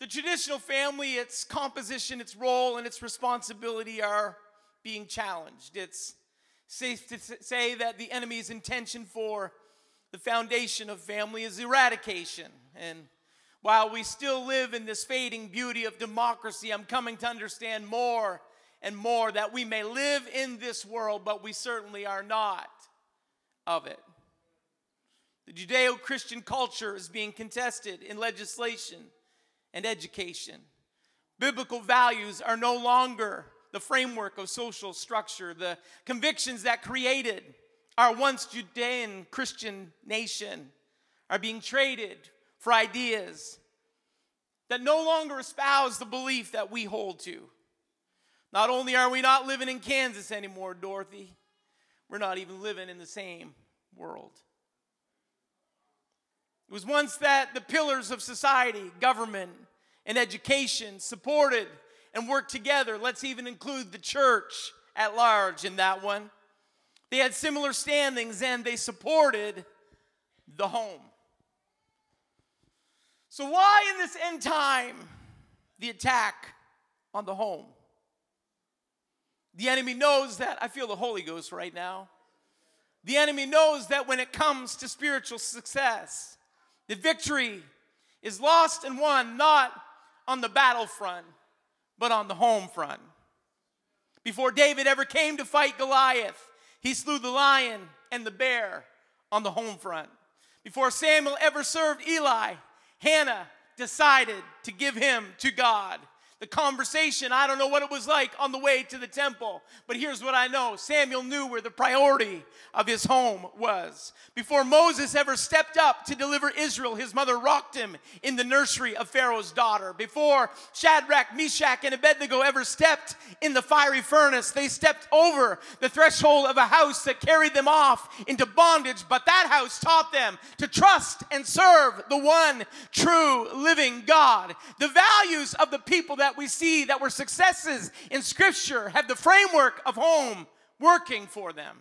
The traditional family, its composition, its role, and its responsibility are being challenged. It's safe to say that the enemy's intention for the foundation of family is eradication. And while we still live in this fading beauty of democracy, I'm coming to understand more and more that we may live in this world, but we certainly are not of it. The Judeo Christian culture is being contested in legislation and education. Biblical values are no longer the framework of social structure. The convictions that created our once Judean Christian nation are being traded for ideas that no longer espouse the belief that we hold to. Not only are we not living in Kansas anymore, Dorothy, we're not even living in the same world. It was once that the pillars of society, government, and education supported and worked together. Let's even include the church at large in that one. They had similar standings and they supported the home. So, why in this end time the attack on the home? The enemy knows that. I feel the Holy Ghost right now. The enemy knows that when it comes to spiritual success, the victory is lost and won not on the battlefront, but on the home front. Before David ever came to fight Goliath, he slew the lion and the bear on the home front. Before Samuel ever served Eli, Hannah decided to give him to God the conversation, I don't know what it was like on the way to the temple, but here's what I know Samuel knew where the priority of his home was. Before Moses ever stepped up to deliver Israel, his mother rocked him in the nursery of Pharaoh's daughter. Before Shadrach, Meshach, and Abednego ever stepped in the fiery furnace, they stepped over the threshold of a house that carried them off into bondage, but that house taught them to trust and serve the one true living God. The values of the people that we see that were successes in Scripture have the framework of home working for them.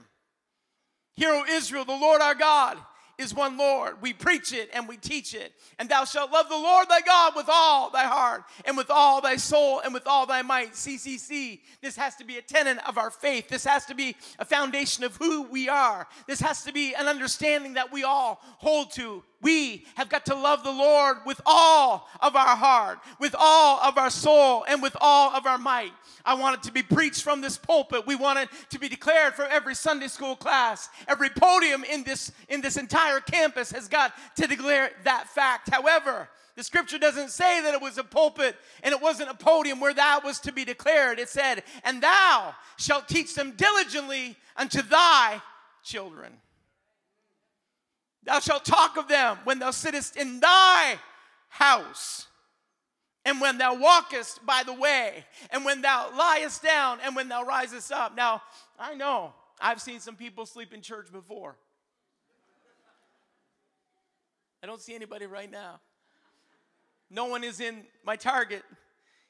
Hear, O Israel, the Lord our God is one Lord. We preach it and we teach it. And thou shalt love the Lord thy God with all thy heart and with all thy soul and with all thy might. CCC. This has to be a tenet of our faith. This has to be a foundation of who we are. This has to be an understanding that we all hold to we have got to love the Lord with all of our heart, with all of our soul, and with all of our might. I want it to be preached from this pulpit. We want it to be declared from every Sunday school class. Every podium in this, in this entire campus has got to declare that fact. However, the scripture doesn't say that it was a pulpit and it wasn't a podium where that was to be declared. It said, And thou shalt teach them diligently unto thy children. Thou shalt talk of them when thou sittest in thy house, and when thou walkest by the way, and when thou liest down, and when thou risest up. Now, I know I've seen some people sleep in church before. I don't see anybody right now. No one is in my target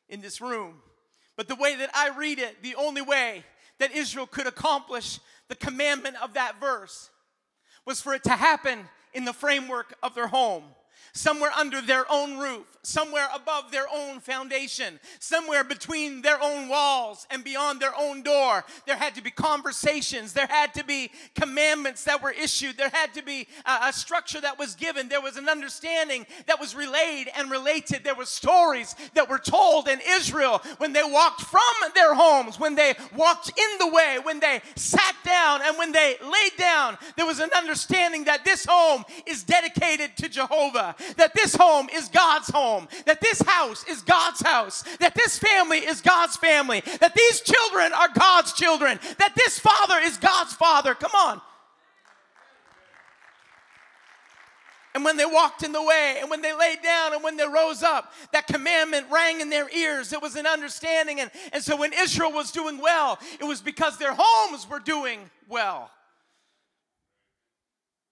in this room. But the way that I read it, the only way that Israel could accomplish the commandment of that verse was for it to happen in the framework of their home somewhere under their own roof, somewhere above their own foundation, somewhere between their own walls and beyond their own door. There had to be conversations, there had to be commandments that were issued, there had to be a, a structure that was given, there was an understanding that was relayed and related, there were stories that were told in Israel when they walked from their homes, when they walked in the way, when they sat down, and when they laid down. There was an understanding that this home is dedicated to Jehovah that this home is God's home, that this house is God's house, that this family is God's family, that these children are God's children, that this father is God's father. Come on. And when they walked in the way, and when they laid down, and when they rose up, that commandment rang in their ears. It was an understanding. And, and so when Israel was doing well, it was because their homes were doing well.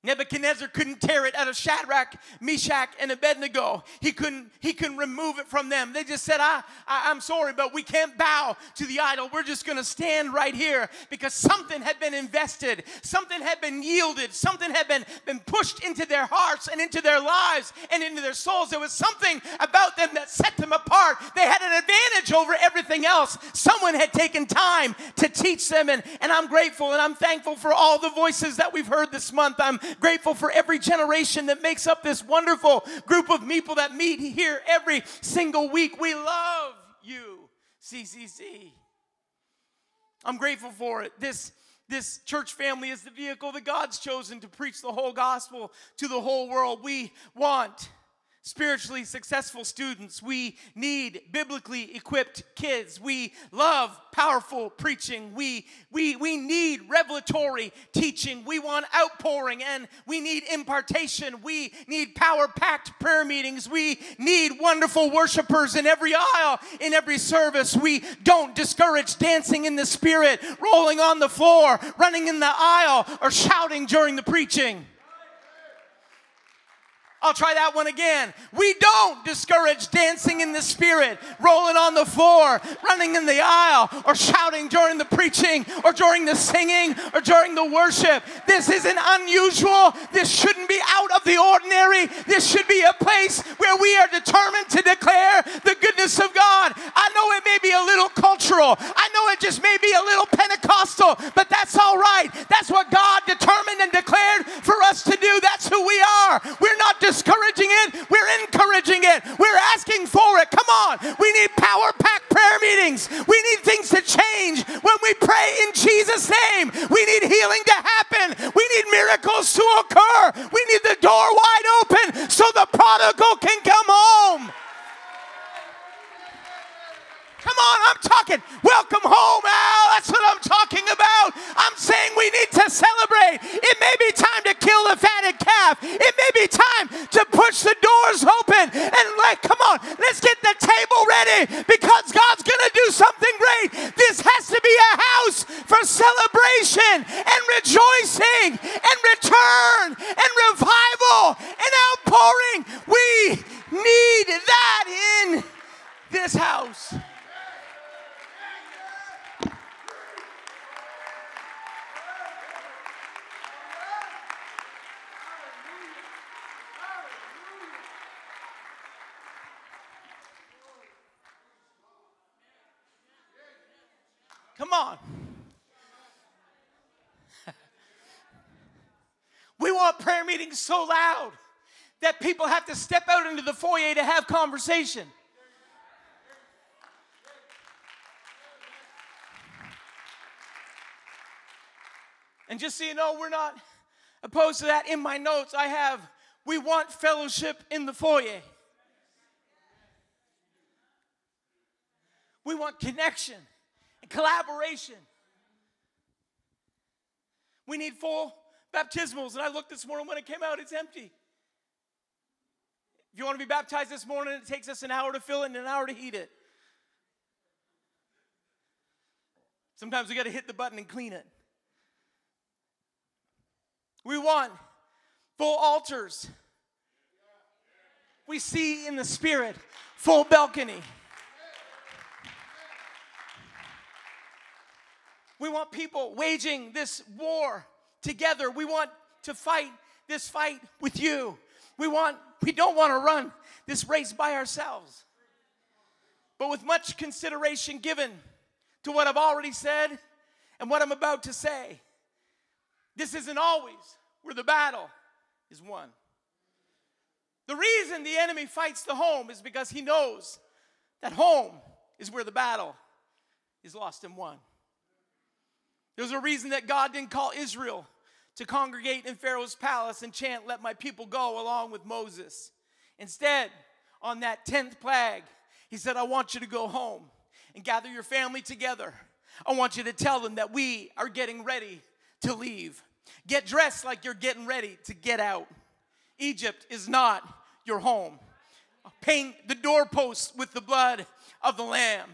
Nebuchadnezzar couldn't tear it out of Shadrach, Meshach, and Abednego. He couldn't, he couldn't remove it from them. They just said, I, I, am sorry, but we can't bow to the idol. We're just going to stand right here because something had been invested, something had been yielded, something had been, been pushed into their hearts and into their lives and into their souls. There was something about them that set them apart. They had an advantage over everything else. Someone had taken time to teach them, and, and I'm grateful and I'm thankful for all the voices that we've heard this month. I'm grateful for every generation that makes up this wonderful group of people that meet here every single week. We love you, CCC. I'm grateful for it. This this church family is the vehicle that God's chosen to preach the whole gospel to the whole world. We want spiritually successful students. We need biblically equipped kids. We love powerful preaching. We, we, we need revelatory teaching. We want outpouring and we need impartation. We need power packed prayer meetings. We need wonderful worshipers in every aisle, in every service. We don't discourage dancing in the spirit, rolling on the floor, running in the aisle, or shouting during the preaching. I'll try that one again. We don't discourage dancing in the spirit, rolling on the floor, running in the aisle, or shouting during the preaching, or during the singing, or during the worship. This isn't unusual. This shouldn't be out of the ordinary. This should be a place where we are determined to declare the goodness of God. I know it may be a little cultural, I know it just may be a little Pentecostal, but that's all right. That's what God determined and declared for us to do. That's who we are. We're not discouraging it, we're encouraging it. We're asking for it. Come on. We need power packed prayer meetings. We need things to change when we pray in Jesus' name. We need healing to happen. We need miracles to occur. We need the door wide open so the prodigal can come home. Come on, I'm talking. Welcome home, Al. That's what I'm talking about. I'm saying we need to celebrate. It may be time to kill the fatted calf. It may be time to push the doors open and like, come on, let's get the table ready because God's going to do something great. This has to be a house for celebration and rejoicing and return and revival and outpouring. We need that in this house. Come on. we want meetings so loud that people have to step out into the foyer to have conversation. And just so you know, we're not opposed to that. In my notes, I have we want fellowship in the foyer. We want connection and collaboration. We need full baptismals. And I looked this morning when it came out, it's empty. If you want to be baptized this morning, it takes us an hour to fill it and an hour to heat it. Sometimes we got to hit the button and clean it. We want full altars. We see in the spirit full balcony. We want people waging this war together. We want to fight this fight with you. We want we don't want to run this race by ourselves. But with much consideration given to what I've already said and what I'm about to say, this isn't always where the battle is won. The reason the enemy fights the home is because he knows that home is where the battle is lost and won. There's a reason that God didn't call Israel to congregate in Pharaoh's palace and chant, Let my people go, along with Moses. Instead, on that 10th plague, he said, I want you to go home and gather your family together. I want you to tell them that we are getting ready to leave. Get dressed like you're getting ready to get out. Egypt is not your home. Paint the doorposts with the blood of the Lamb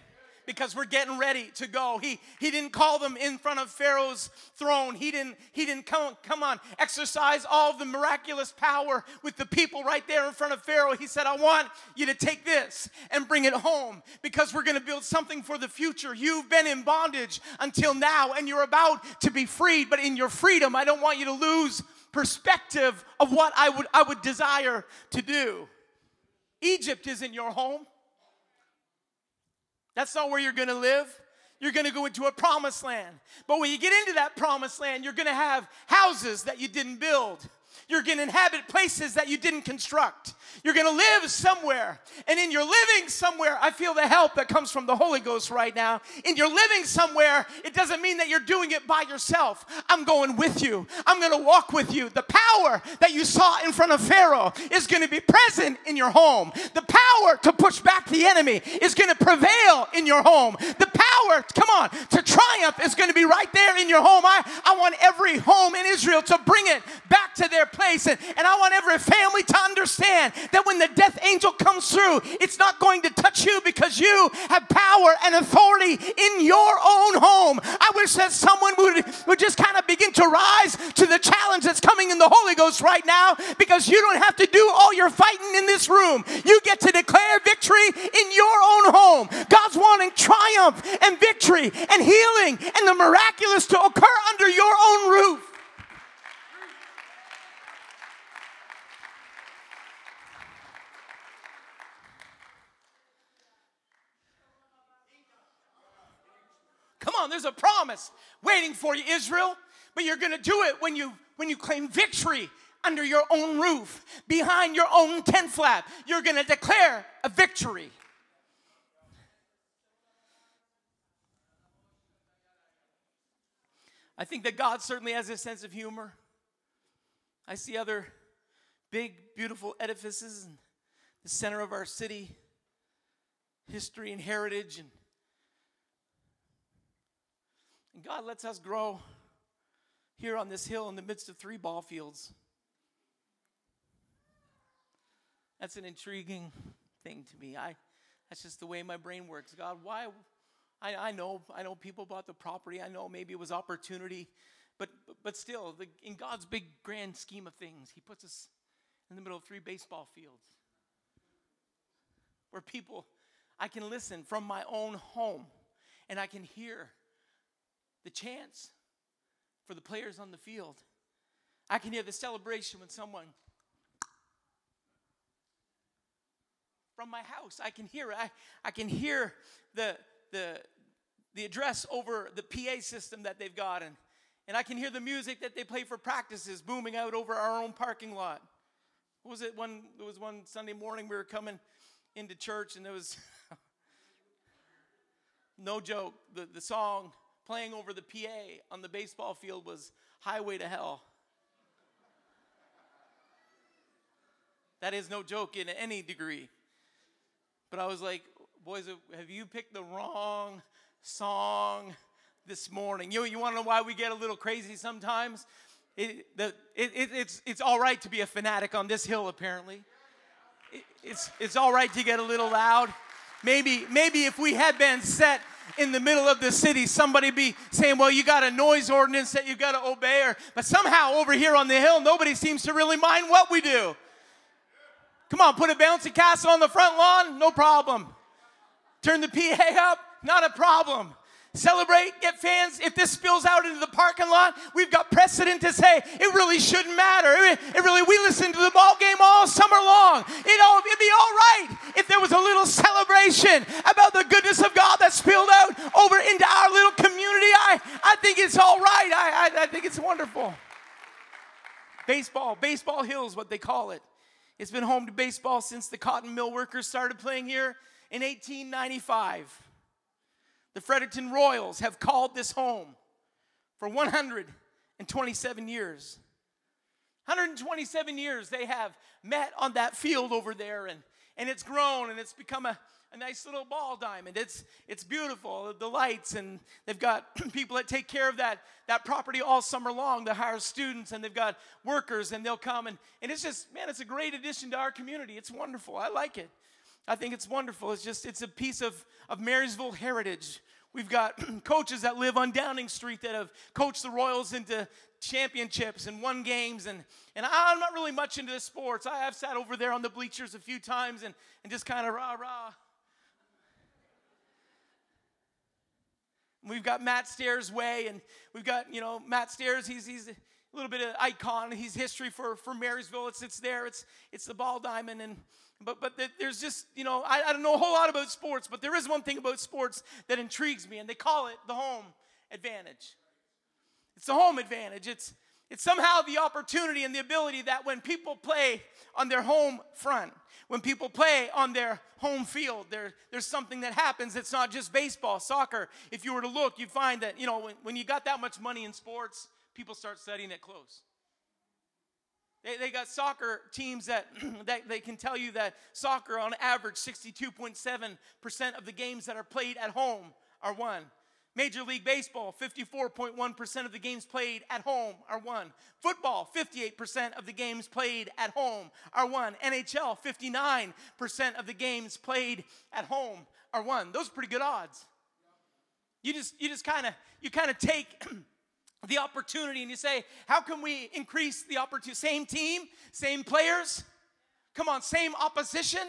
because we're getting ready to go. He, he didn't call them in front of Pharaoh's throne. He didn't, he didn't come, come on, exercise all the miraculous power with the people right there in front of Pharaoh. He said, I want you to take this and bring it home because we're going to build something for the future. You've been in bondage until now and you're about to be freed, but in your freedom, I don't want you to lose perspective of what I would, I would desire to do. Egypt isn't your home. That's not where you're gonna live. You're gonna go into a promised land. But when you get into that promised land, you're gonna have houses that you didn't build. You're going to inhabit places that you didn't construct. You're going to live somewhere. And in your living somewhere, I feel the help that comes from the Holy Ghost right now. In your living somewhere, it doesn't mean that you're doing it by yourself. I'm going with you. I'm going to walk with you. The power that you saw in front of Pharaoh is going to be present in your home. The power to push back the enemy is going to prevail in your home. The power, come on, to triumph is going to be right there in your home. I, I want every home in Israel to bring it back to their place. And, and I want every family to understand that when the death angel comes through, it's not going to touch you because you have power and authority in your own home. I wish that someone would, would just kind of begin to rise to the challenge that's coming in the Holy Ghost right now because you don't have to do all your fighting in this room. You get to declare victory in your own home. God's wanting triumph and victory and healing and the miraculous to occur under your own roof. Come on, there's a promise waiting for you, Israel. But you're going to do it when you when you claim victory under your own roof, behind your own tent flap. You're going to declare a victory. I think that God certainly has a sense of humor. I see other big, beautiful edifices in the center of our city, history and heritage, and and God lets us grow here on this hill in the midst of three ball fields. That's an intriguing thing to me. I, that's just the way my brain works. God, why? I, I know, I know people bought the property. I know maybe it was opportunity, but but still, the, in God's big grand scheme of things, He puts us in the middle of three baseball fields where people, I can listen from my own home, and I can hear the chance for the players on the field. I can hear the celebration when someone from my house, I can hear I, I can hear the the the address over the PA system that they've got and, and I can hear the music that they play for practices booming out over our own parking lot. What was it one it was one Sunday morning we were coming into church and there was no joke, the, the song playing over the PA on the baseball field was Highway to Hell. That is no joke in any degree. But I was like, boys, have you picked the wrong song this morning? You, you want to know why we get a little crazy sometimes? It, the, it, it, it's, it's all right to be a fanatic on this hill, apparently. It, it's, it's all right to get a little loud. Maybe, maybe if we had been set in the middle of the city, somebody be saying, Well, you got a noise ordinance that you've got to obey. Or, but somehow over here on the hill, nobody seems to really mind what we do. Come on, put a bouncy castle on the front lawn, no problem. Turn the PA up, not a problem celebrate, get fans. If this spills out into the parking lot, we've got precedent to say it really shouldn't matter. It, it really, we listened to the ball game all summer long. It all, it'd be all right if there was a little celebration about the goodness of God that spilled out over into our little community. I, I think it's all right. I, I, I think it's wonderful. Baseball, Baseball Hills, what they call it. It's been home to baseball since the cotton mill workers started playing here in 1895. The Fredericton Royals have called this home for 127 years. 127 years they have met on that field over there, and, and it's grown and it's become a, a nice little ball diamond. It's, it's beautiful, the lights, and they've got people that take care of that, that property all summer long. They hire students and they've got workers, and they'll come. And, and it's just, man, it's a great addition to our community. It's wonderful. I like it. I think it's wonderful. It's just, it's a piece of, of Marysville heritage. We've got coaches that live on Downing Street that have coached the Royals into championships and won games. And, and I'm not really much into the sports. I have sat over there on the bleachers a few times and, and just kind of rah rah. We've got Matt Stairs Way, and we've got, you know, Matt Stairs, he's, he's a little bit of icon. He's history for, for Marysville. It's, it's there. It's, it's the ball diamond. And, but, but there's just, you know, I, I don't know a whole lot about sports, but there is one thing about sports that intrigues me, and they call it the home advantage. It's the home advantage. It's, it's somehow the opportunity and the ability that when people play on their home front, when people play on their home field, there, there's something that happens. It's not just baseball, soccer. If you were to look, you'd find that, you know, when, when you got that much money in sports, people start studying it close. They, they got soccer teams that, that they can tell you that soccer, on average, 62.7% of the games that are played at home are won. Major League Baseball, 54.1% of the games played at home are won. Football, 58% of the games played at home are won. NHL, 59% of the games played at home are won. Those are pretty good odds. You just you just kind of you kind of take the opportunity and you say, how can we increase the opportunity? Same team, same players. Come on, same opposition,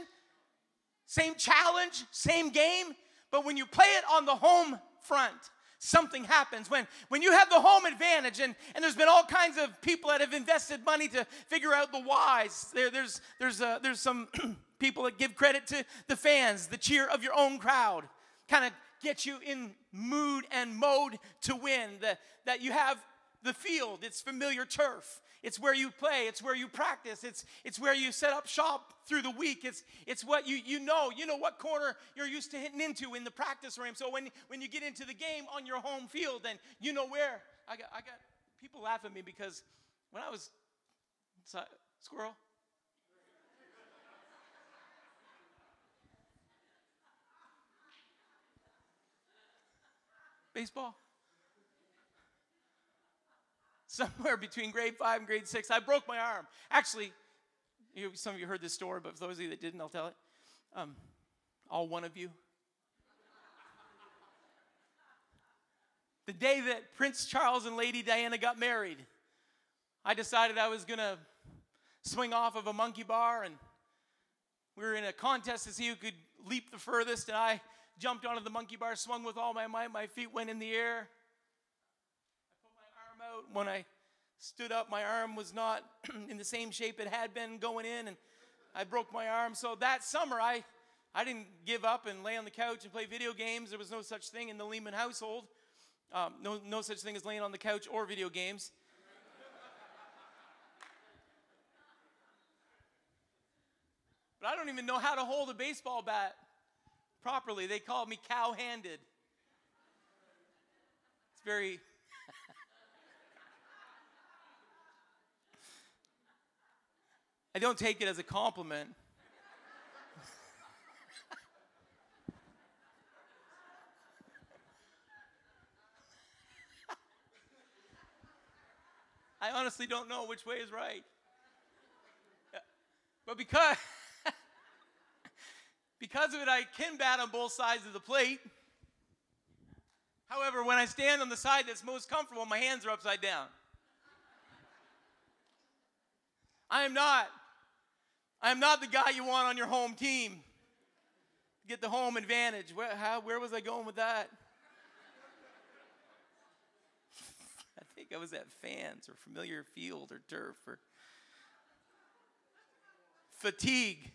same challenge, same game. But when you play it on the home front, something happens. When, when you have the home advantage, and, and there's been all kinds of people that have invested money to figure out the whys. There, there's, there's, uh, there's some people that give credit to the fans, the cheer of your own crowd, kind of get you in mood and mode to win. The, that you have the field, it's familiar turf. It's where you play, it's where you practice, it's, it's where you set up shop through the week. It's, it's what you, you know. You know what corner you're used to hitting into in the practice room. So when, when you get into the game on your home field, then you know where. I got, I got people laugh at me because when I was, squirrel, baseball? Somewhere between grade five and grade six, I broke my arm. Actually, you, some of you heard this story, but for those of you that didn't, I'll tell it. Um, all one of you. the day that Prince Charles and Lady Diana got married, I decided I was going to swing off of a monkey bar, and we were in a contest to see who could leap the furthest, and I jumped onto the monkey bar, swung with all my might. My feet went in the air. I put my arm out. When I stood up, my arm was not in the same shape it had been going in, and I broke my arm. So that summer, I, I didn't give up and lay on the couch and play video games. There was no such thing in the Lehman household. Um, no, no such thing as laying on the couch or video games. but I don't even know how to hold a baseball bat properly. They called me cow handed. It's very. I don't take it as a compliment. I honestly don't know which way is right. But because because of it, I can bat on both sides of the plate. However, when I stand on the side that's most comfortable, my hands are upside down. I am not. I am not the guy you want on your home team. Get the home advantage. Where, how, where was I going with that? I think I was at fans or familiar field or turf or fatigue.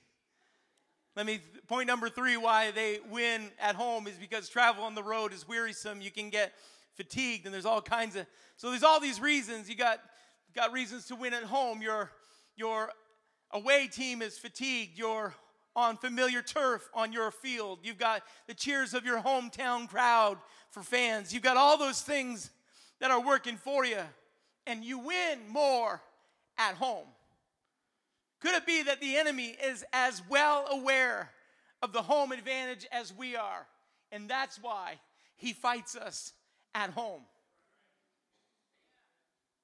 Let me, point number three why they win at home is because travel on the road is wearisome. You can get fatigued, and there's all kinds of, so there's all these reasons. You got, got reasons to win at home. Your, your away team is fatigued. You're on familiar turf on your field. You've got the cheers of your hometown crowd for fans. You've got all those things that are working for you, and you win more at home. Could it be that the enemy is as well aware of the home advantage as we are? And that's why he fights us at home.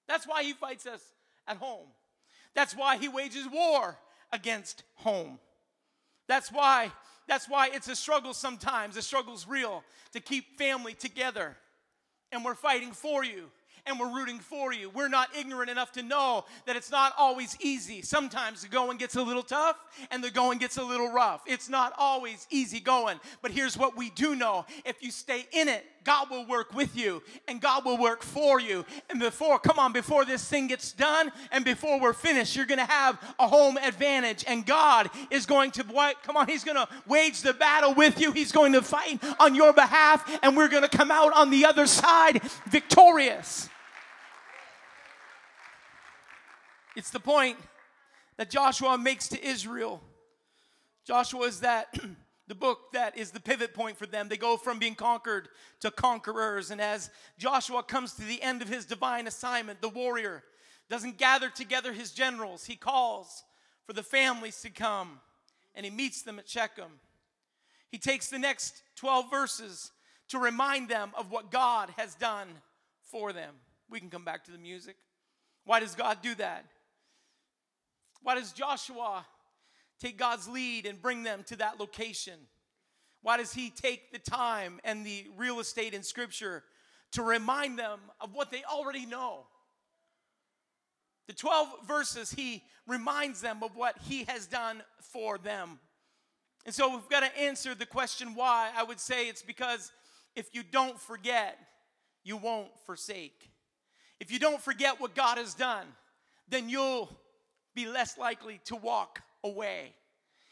That's why he fights us at home. That's why he wages war against home. That's why that's why it's a struggle sometimes. The struggle's real to keep family together. And we're fighting for you and we're rooting for you. We're not ignorant enough to know that it's not always easy. Sometimes the going gets a little tough and the going gets a little rough. It's not always easy going. But here's what we do know if you stay in it, God will work with you and God will work for you. And before, come on, before this thing gets done and before we're finished, you're going to have a home advantage. And God is going to, what? Come on, He's going to wage the battle with you. He's going to fight on your behalf. And we're going to come out on the other side victorious. It's the point that Joshua makes to Israel. Joshua is that the book that is the pivot point for them. They go from being conquered to conquerors. And as Joshua comes to the end of his divine assignment, the warrior doesn't gather together his generals. He calls for the families to come and he meets them at Shechem. He takes the next 12 verses to remind them of what God has done for them. We can come back to the music. Why does God do that? Why does Joshua take God's lead and bring them to that location? Why does he take the time and the real estate in Scripture to remind them of what they already know? The 12 verses, he reminds them of what he has done for them. And so we've got to answer the question why. I would say it's because if you don't forget, you won't forsake. If you don't forget what God has done, then you'll be less likely to walk away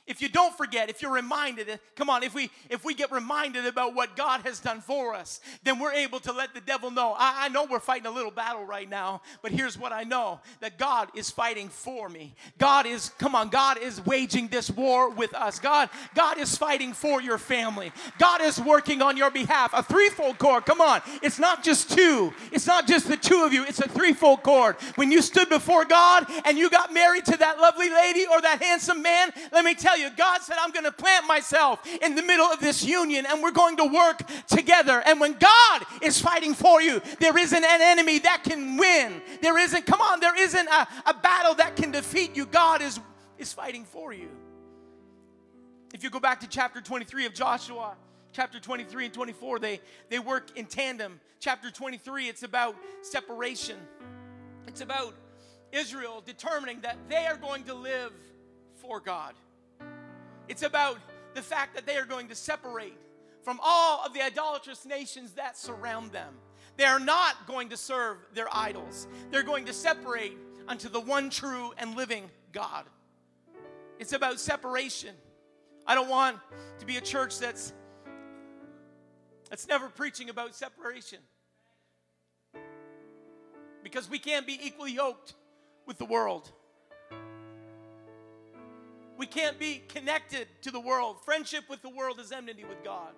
if you don't forget if you're reminded come on if we if we get reminded about what god has done for us then we're able to let the devil know. I, I, know we're fighting a little battle right now but here's what i know that god is fighting for me. God is come on god is waging this war with us. God god is fighting for your family. God is working on your behalf. A threefold cord come on. It's not just two. It's not just the two of you. It's a threefold cord. When you stood before god and you got married to that lovely lady or that handsome man let me tell you, God said, I'm going to plant myself in the middle of this union and we're going to work together. And when God is fighting for you, there isn't an enemy that can win. There isn't, come on, there isn't a, a battle that can defeat you. God is, is fighting for you. If you go back to chapter 23 of Joshua, chapter 23 and 24, they, they work in tandem. Chapter 23, it's about separation. It's about Israel determining that they are going to live for God. It's about the fact that they are going to separate from all of the idolatrous nations that surround them. They are not going to serve their idols, they're going to separate unto the one true and living God. It's about separation. I don't want to be a church that's that's never preaching about separation. Because we can't be equally yoked with the world. We can't be connected to the world. Friendship with the world is enmity with God.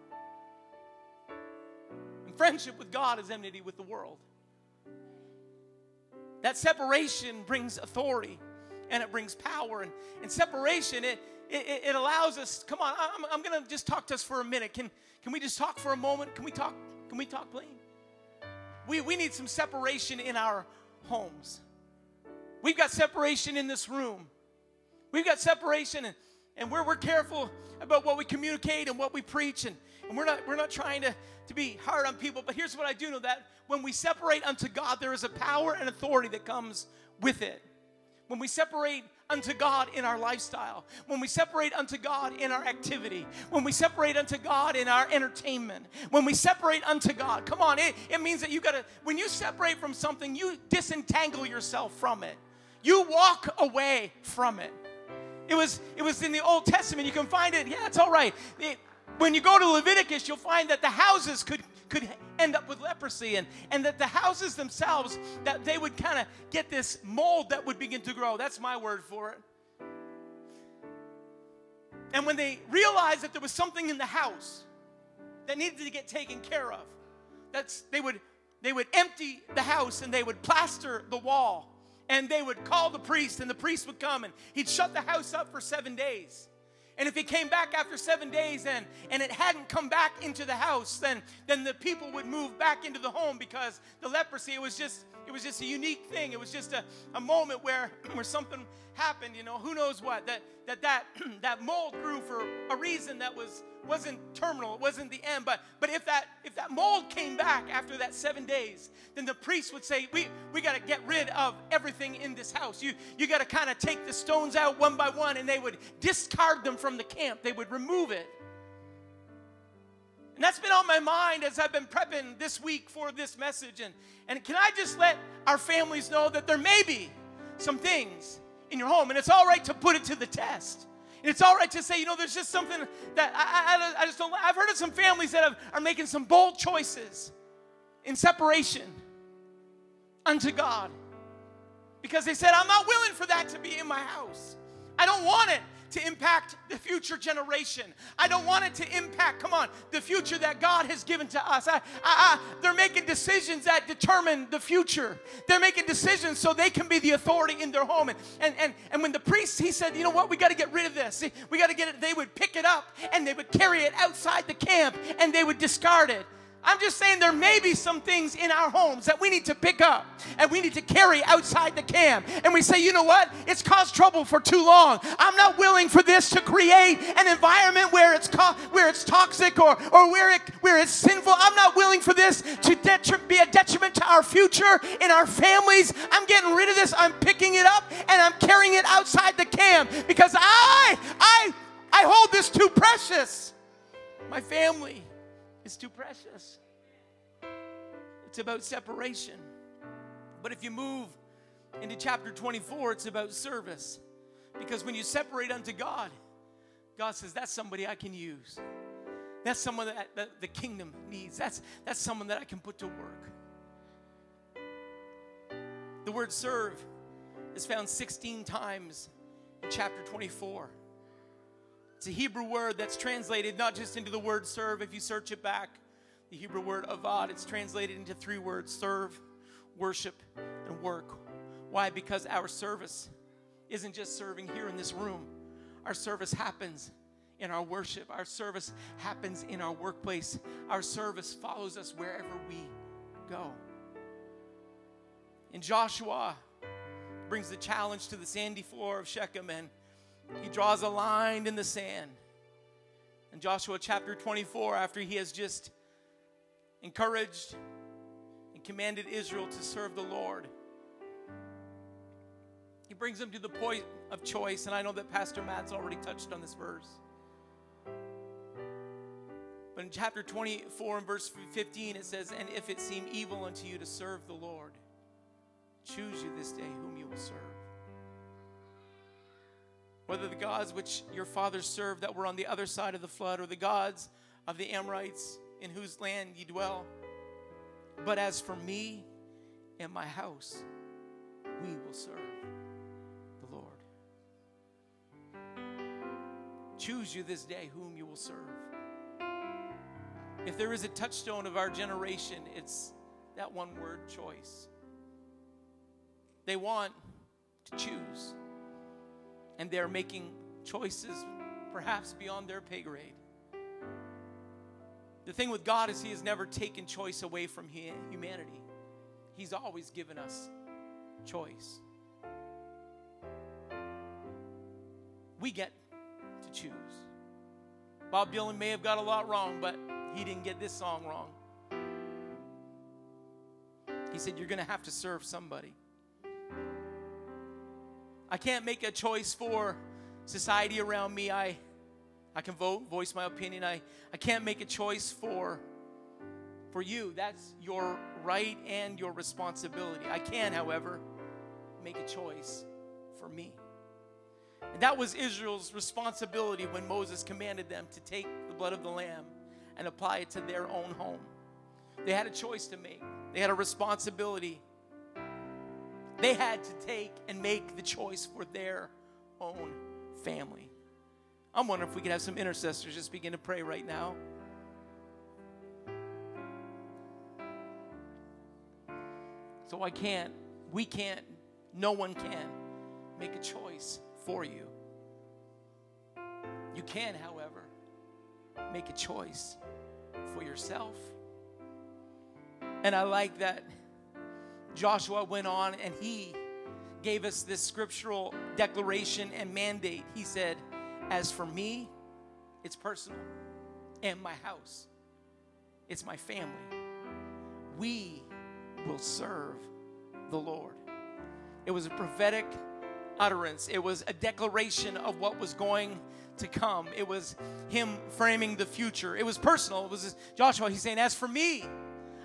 And friendship with God is enmity with the world. That separation brings authority and it brings power. And, and separation, it, it, it allows us, come on, I'm, I'm going to just talk to us for a minute. Can, can we just talk for a moment? Can we talk? Can we talk plain? We, we need some separation in our homes. We've got separation in this room. We've got separation and, and we're, we're careful about what we communicate and what we preach and, and we're not we're not trying to, to be hard on people but here's what i do know that when we separate unto god there is a power and authority that comes with it. When we separate unto god in our lifestyle when we separate unto god in our activity when we separate unto god in our entertainment when we separate unto god come on it, it means that you gotta when you separate from something you disentangle yourself from it. You walk away from it it was, it was in the Old Testament. You can find it. Yeah, it's all right. It, when you go to Leviticus, you'll find that the houses could, could end up with leprosy and, and that the houses themselves, that they would kind of get this mold that would begin to grow. That's my word for it. And when they realized that there was something in the house that needed to get taken care of, that's they would they would empty the house and they would plaster the wall and they would call the priest, and the priest would come and he'd shut the house up for seven days. And if he came back after seven days and, and it hadn't come back into the house, then, then the people would move back into the home because the leprosy, it was just, it was just a unique thing. It was just a, a moment where, where something happened, you know, who knows what. That that, that, that mold grew for a reason that was wasn't terminal, it wasn't the end. But but if that if that mold came back after that seven days, then the priest would say, We we gotta get rid of everything in this house. You you gotta kind of take the stones out one by one, and they would discard them from the camp. They would remove it. And that's been on my mind as I've been prepping this week for this message. And, and can I just let our families know that there may be some things in your home, and it's all right to put it to the test. It's all right to say, you know, there's just something that I, I, I just don't. I've heard of some families that have, are making some bold choices in separation unto God because they said, I'm not willing for that to be in my house. I don't want it to impact the future generation. I don't want it to impact, come on, the future that God has given to us. I, I, I, they're making decisions that determine the future. They're making decisions so they can be the authority in their home. And, and, and, and when the priest, he said, you know what, we got to get rid of this. We got to get it. They would pick it up and they would carry it outside the camp and they would discard it. I'm just saying there may be some things in our homes that we need to pick up and we need to carry outside the camp. And we say, you know what? It's caused trouble for too long. I'm not willing for this to create an environment where it's co- where it's toxic or, or where, it, where it's sinful. I'm not willing for this to detri- be a detriment to our future in our families. I'm getting rid of this. I'm picking it up and I'm carrying it outside the camp because I, I, I hold this too precious. My family is too precious. It's about separation. But if you move into chapter 24, it's about service. Because when you separate unto God, God says, That's somebody I can use. That's someone that, that the kingdom needs. That's, that's someone that I can put to work. The word serve is found 16 times in chapter 24. It's a Hebrew word that's translated not just into the word serve, if you search it back, the Hebrew word avad, it's translated into three words serve, worship, and work. Why? Because our service isn't just serving here in this room, our service happens in our worship, our service happens in our workplace, our service follows us wherever we go. And Joshua brings the challenge to the sandy floor of Shechem and he draws a line in the sand. In Joshua chapter 24, after he has just encouraged and commanded Israel to serve the Lord, he brings them to the point of choice. And I know that Pastor Matt's already touched on this verse. But in chapter 24 and verse 15, it says, And if it seem evil unto you to serve the Lord, choose you this day whom you will serve whether the gods which your fathers served that were on the other side of the flood, or the gods of the Amorites in whose land ye dwell. But as for me and my house, we will serve the Lord. Choose you this day whom you will serve. If there is a touchstone of our generation, it's that one word choice. They want to choose and they're making choices perhaps beyond their pay grade. The thing with God is He has never taken choice away from humanity, He's always given us choice. We get to choose. Bob Dylan may have got a lot wrong, but he didn't get this song wrong. He said, You're going to have to serve somebody. I can't make a choice for society around me. I, I can vote, voice my opinion. I, I can't make a choice for, for you. That's your right and your responsibility. I can, however, make a choice for me. And that was Israel's responsibility when Moses commanded them to take the blood of the lamb and apply it to their own home. They had a choice to make, they had a responsibility they had to take and make the choice for their own family. I'm wondering if we could have some intercessors just begin to pray right now. So I can't, we can't, no one can make a choice for you. You can, however, make a choice for yourself. And I like that Joshua went on and he gave us this scriptural declaration and mandate. He said, As for me, it's personal, and my house, it's my family. We will serve the Lord. It was a prophetic utterance, it was a declaration of what was going to come. It was him framing the future. It was personal. It was Joshua. He's saying, As for me,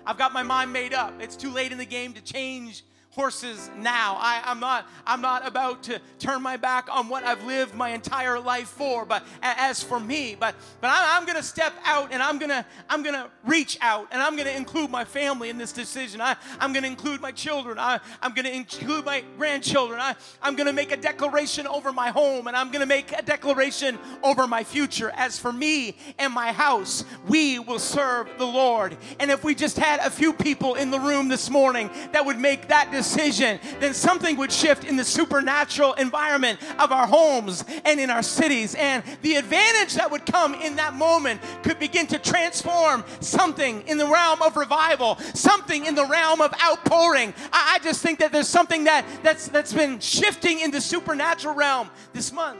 I've got my mind made up. It's too late in the game to change horses now. I, am not, I'm not about to turn my back on what I've lived my entire life for. But as for me, but but I'm, I'm gonna step out and I'm gonna I'm gonna reach out and I'm gonna include my family in this decision. I, I'm gonna include my children. I, I'm gonna include my grandchildren. I, I'm gonna make a declaration over my home and I'm gonna make a declaration over my future. As for me and my house, we will serve the Lord. And if we just had a few people in the room this morning that would make that decision decision, then something would shift in the supernatural environment of our homes and in our cities. And the advantage that would come in that moment could begin to transform something in the realm of revival, something in the realm of outpouring. I, I just think that there's something that, that's, that's been shifting in the supernatural realm this month.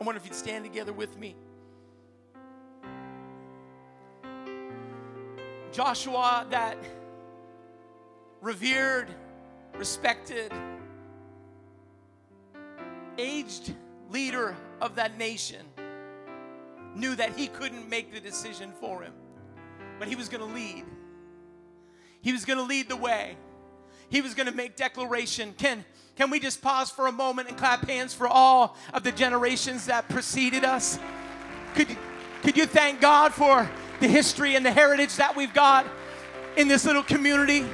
I wonder if you'd stand together with me. Joshua, that revered, respected, aged leader of that nation knew that he couldn't make the decision for him, but he was going to lead. He was going to lead the way. He was going to make declaration. Can can we just pause for a moment and clap hands for all of the generations that preceded us? Could could you thank God for the history and the heritage that we've got in this little community?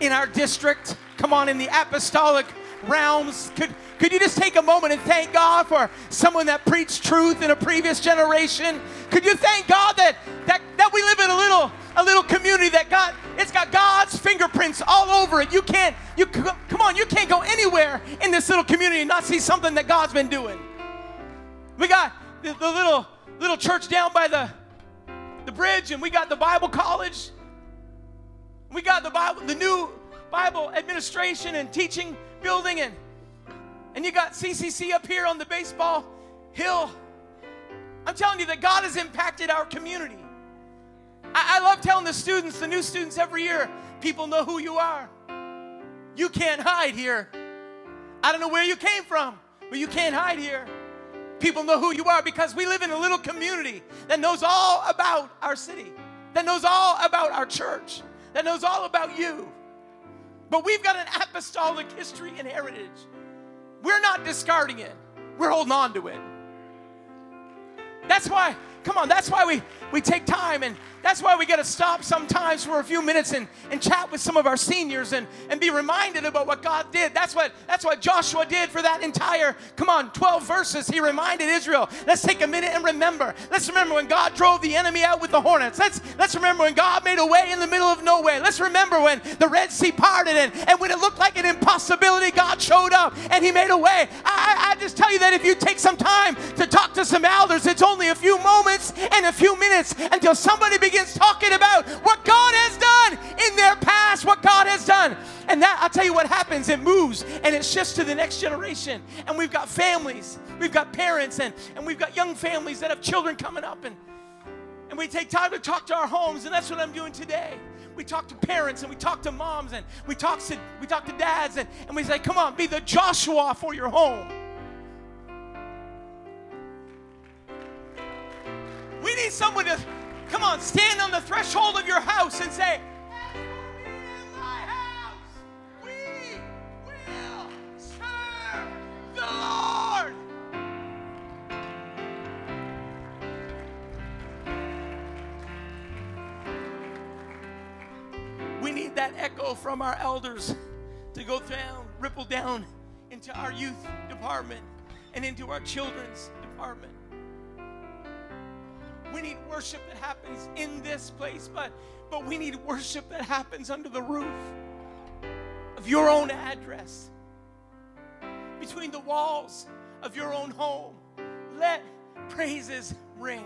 In our district. Come on, in the apostolic realms. Could, could you just take a moment and thank God for someone that preached truth in a previous generation? Could you thank God that, that, that we live in a little, a little community that got, it's got God's fingerprints all over it. You can't, you come on, you can't go anywhere in this little community and not see something that God's been doing. We got the, the little, little church down by the, the bridge and we got the Bible college we got the Bible, the new Bible administration and teaching building, and and you got CCC up here on the baseball hill. I'm telling you that God has impacted our community. I, I love telling the students, the new students every year, people know who you are. You can't hide here. I don't know where you came from, but you can't hide here. People know who you are because we live in a little community that knows all about our city, that knows all about our church that knows all about you. But we've got an apostolic history and heritage. We're not discarding it, we're holding on to it. That's why, come on, that's why we, we take time and that's why we got to stop sometimes for a few minutes and, and chat with some of our seniors and, and be reminded about what God did. That's what, that's what Joshua did for that entire, come on, 12 verses. He reminded Israel, let's take a minute and remember. Let's remember when God drove the enemy out with the hornets. Let's, let's remember when God made a way in the middle of nowhere. Let's remember when the Red Sea parted and, and when it looked like an impossibility, God showed up and He made a way. I, I just tell you that if you take some time to talk to some elders, it's only a few moments and a few minutes until somebody begins begins talking about what God has done in their past, what God has done. And that, I'll tell you what happens, it moves and it shifts to the next generation. And we've got families, we've got parents, and, and we've got young families that have children coming up. And, and we take time to talk to our homes, and that's what I'm doing today. We talk to parents and we talk to moms and we talk to we talk to dads and, and we say, come on, be the Joshua for your home. We need someone to Come on, stand on the threshold of your house and say, We will save the Lord. We need that echo from our elders to go down, ripple down into our youth department and into our children's department. We need worship that happens in this place, but, but we need worship that happens under the roof of your own address, between the walls of your own home. Let praises ring.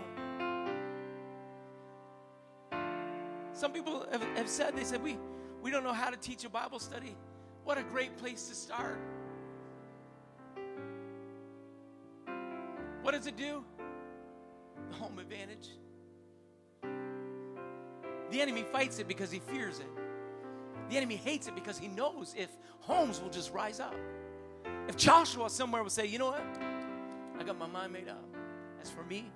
Some people have, have said, they said, we, we don't know how to teach a Bible study. What a great place to start. What does it do? The home advantage. The enemy fights it because he fears it. The enemy hates it because he knows if homes will just rise up. If Joshua somewhere will say, you know what? I got my mind made up. As for me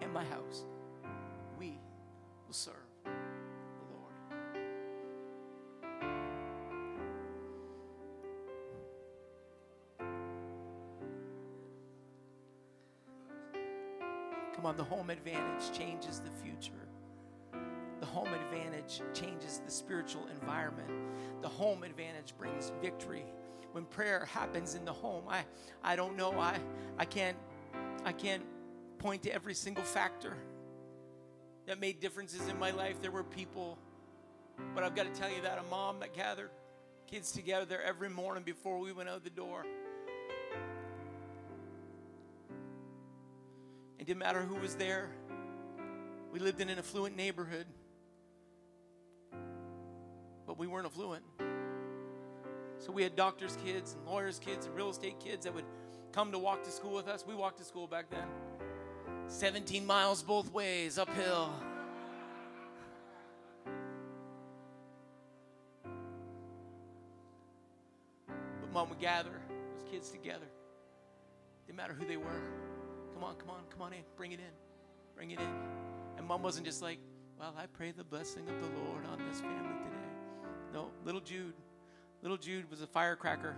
and my house, we will serve The home advantage changes the future. The home advantage changes the spiritual environment. The home advantage brings victory. When prayer happens in the home, I, I don't know. I, I can't I can't point to every single factor that made differences in my life. There were people, but I've got to tell you that a mom that gathered kids together every morning before we went out the door. It didn't matter who was there. We lived in an affluent neighborhood, but we weren't affluent. So we had doctors' kids and lawyers' kids and real estate kids that would come to walk to school with us. We walked to school back then. 17 miles both ways, uphill. But mom would gather those kids together. Didn't matter who they were. Come on, come on, come on in. Bring it in. Bring it in. And mom wasn't just like, well, I pray the blessing of the Lord on this family today. No, little Jude. Little Jude was a firecracker.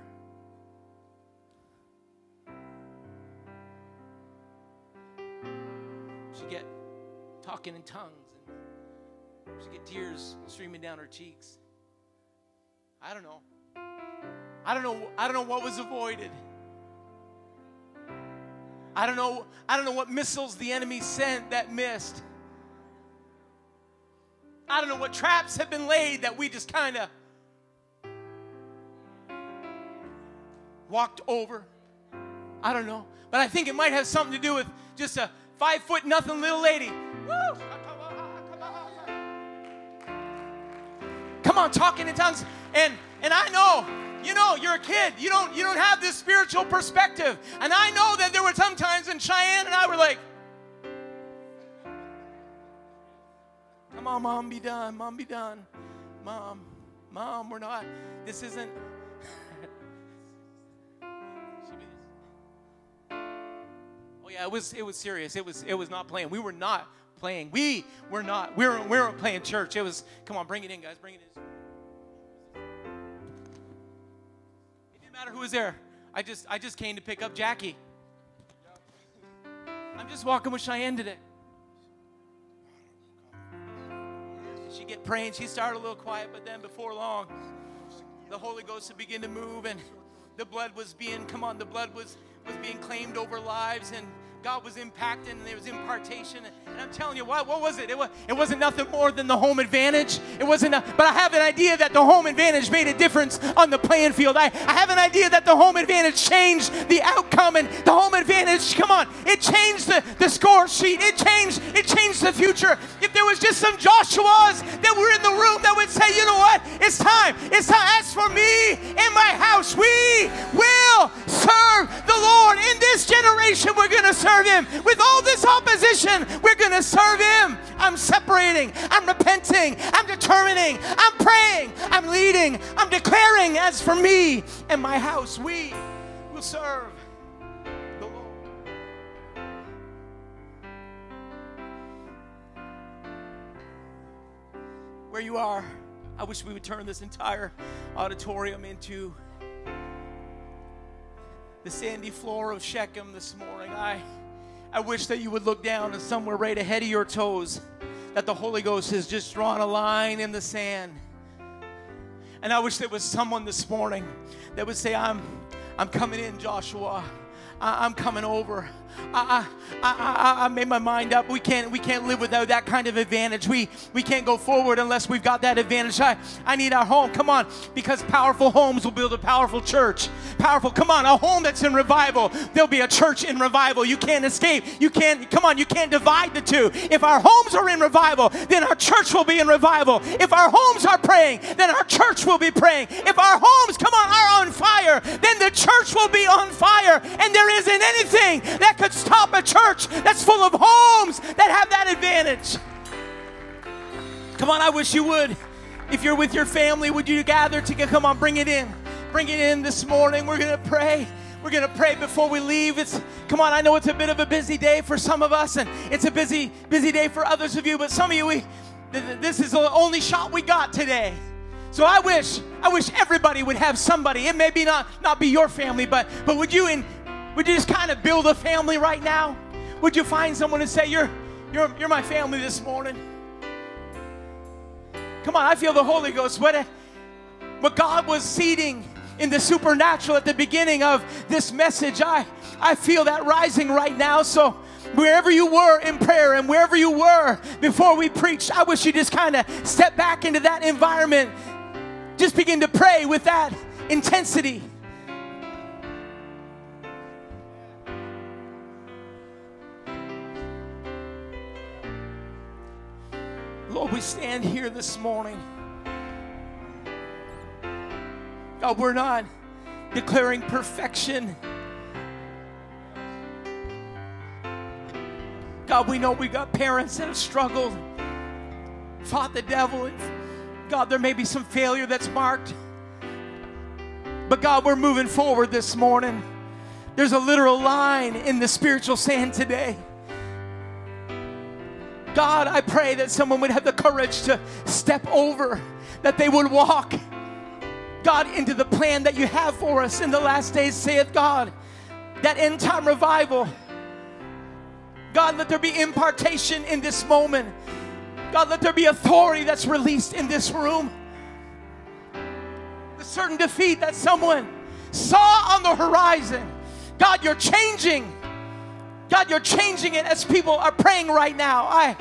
She'd get talking in tongues and she'd get tears streaming down her cheeks. I don't know. I don't know. I don't know what was avoided. I don't know. I don't know what missiles the enemy sent that missed. I don't know what traps have been laid that we just kind of walked over. I don't know. But I think it might have something to do with just a five foot nothing little lady. Woo! Come on, talking in tongues. And and I know, you know, you're a kid. You don't you don't have this spiritual perspective. And I know that there were some times when Cheyenne and I were like, Come on, mom, be done. Mom, be done. Mom, mom, we're not. This isn't Oh yeah, it was it was serious. It was it was not playing. We were not playing. We were not. We were we were playing church. It was come on, bring it in, guys. Bring it in. Matter who was there. I just I just came to pick up Jackie. I'm just walking with Cheyenne today. She get praying. She started a little quiet, but then before long, the Holy Ghost would begin to move, and the blood was being come on. The blood was was being claimed over lives and God was impacting and there was impartation. And I'm telling you, what, what was it? It, was, it wasn't nothing more than the home advantage. It wasn't, a, but I have an idea that the home advantage made a difference on the playing field. I, I have an idea that the home advantage changed the outcome and the home advantage, come on, it changed the, the score sheet. It changed, it changed the future. If there was just some Joshuas that were in the room that would say, you know what, it's time, it's time. As for me and my house, we will serve the Lord. In this generation, we're going to serve serve Him. With all this opposition, we're going to serve Him. I'm separating. I'm repenting. I'm determining. I'm praying. I'm leading. I'm declaring, as for me and my house, we will serve the Lord. Where you are, I wish we would turn this entire auditorium into the sandy floor of Shechem this morning. I, I wish that you would look down and somewhere right ahead of your toes that the Holy Ghost has just drawn a line in the sand. And I wish there was someone this morning that would say, I'm, I'm coming in, Joshua. I, I'm coming over. I, I, I, I made my mind up. We can't, we can't live without that kind of advantage. We, we can't go forward unless we've got that advantage. I, I need our home. Come on, because powerful homes will build a powerful church. Powerful, come on, a home that's in revival. There'll be a church in revival. You can't escape. You can't, come on, you can't divide the two. If our homes are in revival, then our church will be in revival. If our homes are praying, then our church will be praying. If our homes, come on, are on fire, then the church will be on fire. And there isn't anything that could stop a church that's full of homes that have that advantage. Come on, I wish you would. If you're with your family, would you gather to get, come on, bring it in. Bring it in this morning. We're going to pray. We're going to pray before we leave. It's come on, I know it's a bit of a busy day for some of us and it's a busy busy day for others of you, but some of you we this is the only shot we got today. So I wish, I wish everybody would have somebody. It may be not not be your family, but but would you in would you just kind of build a family right now? Would you find someone and say, You're you're you're my family this morning? Come on, I feel the Holy Ghost. What, what God was seeding in the supernatural at the beginning of this message, I, I feel that rising right now. So, wherever you were in prayer and wherever you were before we preached, I wish you just kind of step back into that environment just begin to pray with that intensity. We stand here this morning. God, we're not declaring perfection. God, we know we got parents that have struggled, fought the devil, God, there may be some failure that's marked. But God, we're moving forward this morning. There's a literal line in the spiritual sand today. God, I pray that someone would have the courage to step over, that they would walk, God, into the plan that you have for us in the last days, saith God. That end time revival. God, let there be impartation in this moment. God, let there be authority that's released in this room. The certain defeat that someone saw on the horizon. God, you're changing. God, you're changing it as people are praying right now. I,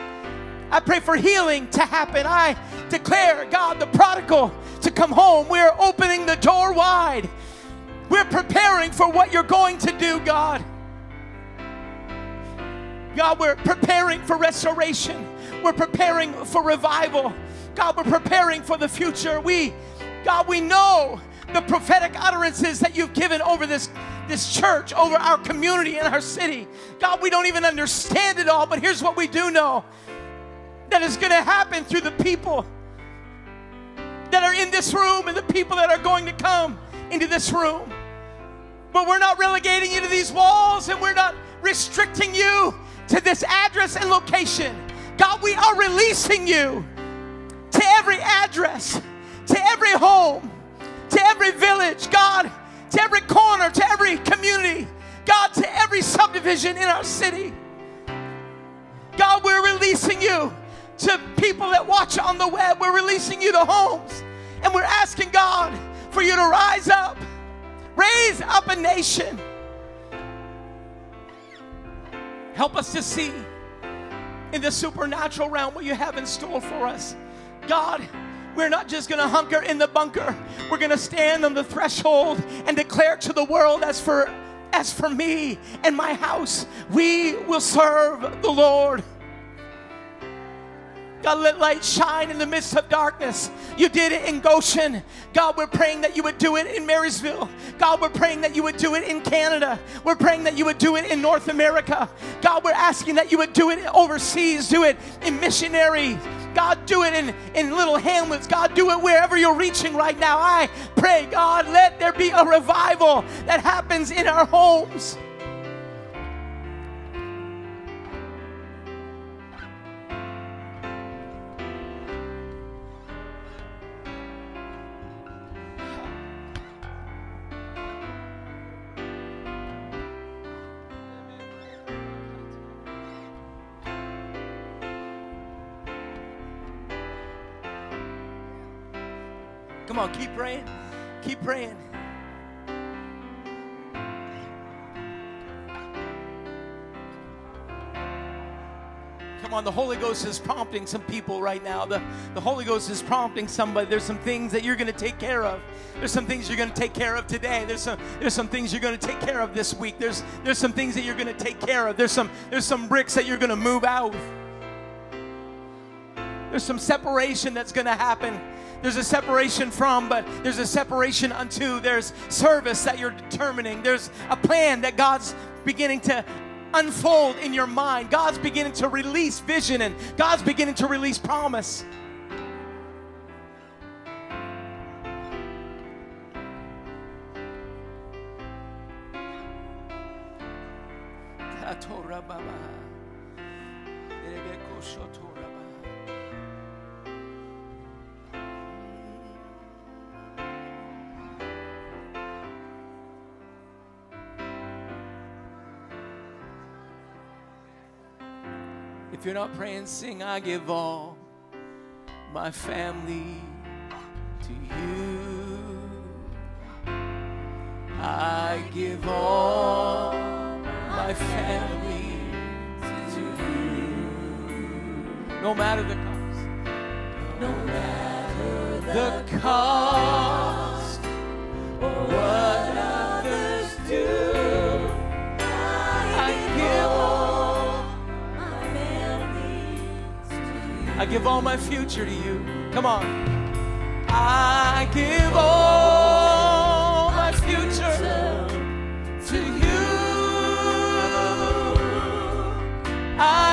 I pray for healing to happen. I declare, God, the prodigal to come home. We're opening the door wide. We're preparing for what you're going to do, God. God, we're preparing for restoration. We're preparing for revival. God, we're preparing for the future. We, God, we know the prophetic utterances that you've given over this, this church, over our community and our city. God, we don't even understand it all, but here's what we do know that is going to happen through the people that are in this room and the people that are going to come into this room. But we're not relegating you to these walls and we're not restricting you to this address and location. God, we are releasing you to every address, to every home, to every village, God, to every corner, to every community, God, to every subdivision in our city. God, we're releasing you to people that watch on the web. We're releasing you to homes. And we're asking God for you to rise up, raise up a nation. Help us to see in the supernatural realm what you have in store for us. God, we're not just going to hunker in the bunker. We're going to stand on the threshold and declare to the world as for as for me and my house, we will serve the Lord. God, let light shine in the midst of darkness. You did it in Goshen. God, we're praying that you would do it in Marysville. God, we're praying that you would do it in Canada. We're praying that you would do it in North America. God, we're asking that you would do it overseas, do it in missionary. God, do it in, in little hamlets. God, do it wherever you're reaching right now. I pray, God, let there be a revival that happens in our homes. The Holy Ghost is prompting some people right now. The, the Holy Ghost is prompting somebody. There's some things that you're going to take care of. There's some things you're going to take care of today. There's some there's some things you're going to take care of this week. There's there's some things that you're going to take care of. There's some there's some bricks that you're going to move out. There's some separation that's going to happen. There's a separation from, but there's a separation unto. There's service that you're determining. There's a plan that God's beginning to unfold in your mind. God's beginning to release vision and God's beginning to release promise. If you're not praying, sing, I give all my family to you. I give all my family to you. No matter the cost. No matter the cost I give all my future to you. Come on. I give all my future to you. I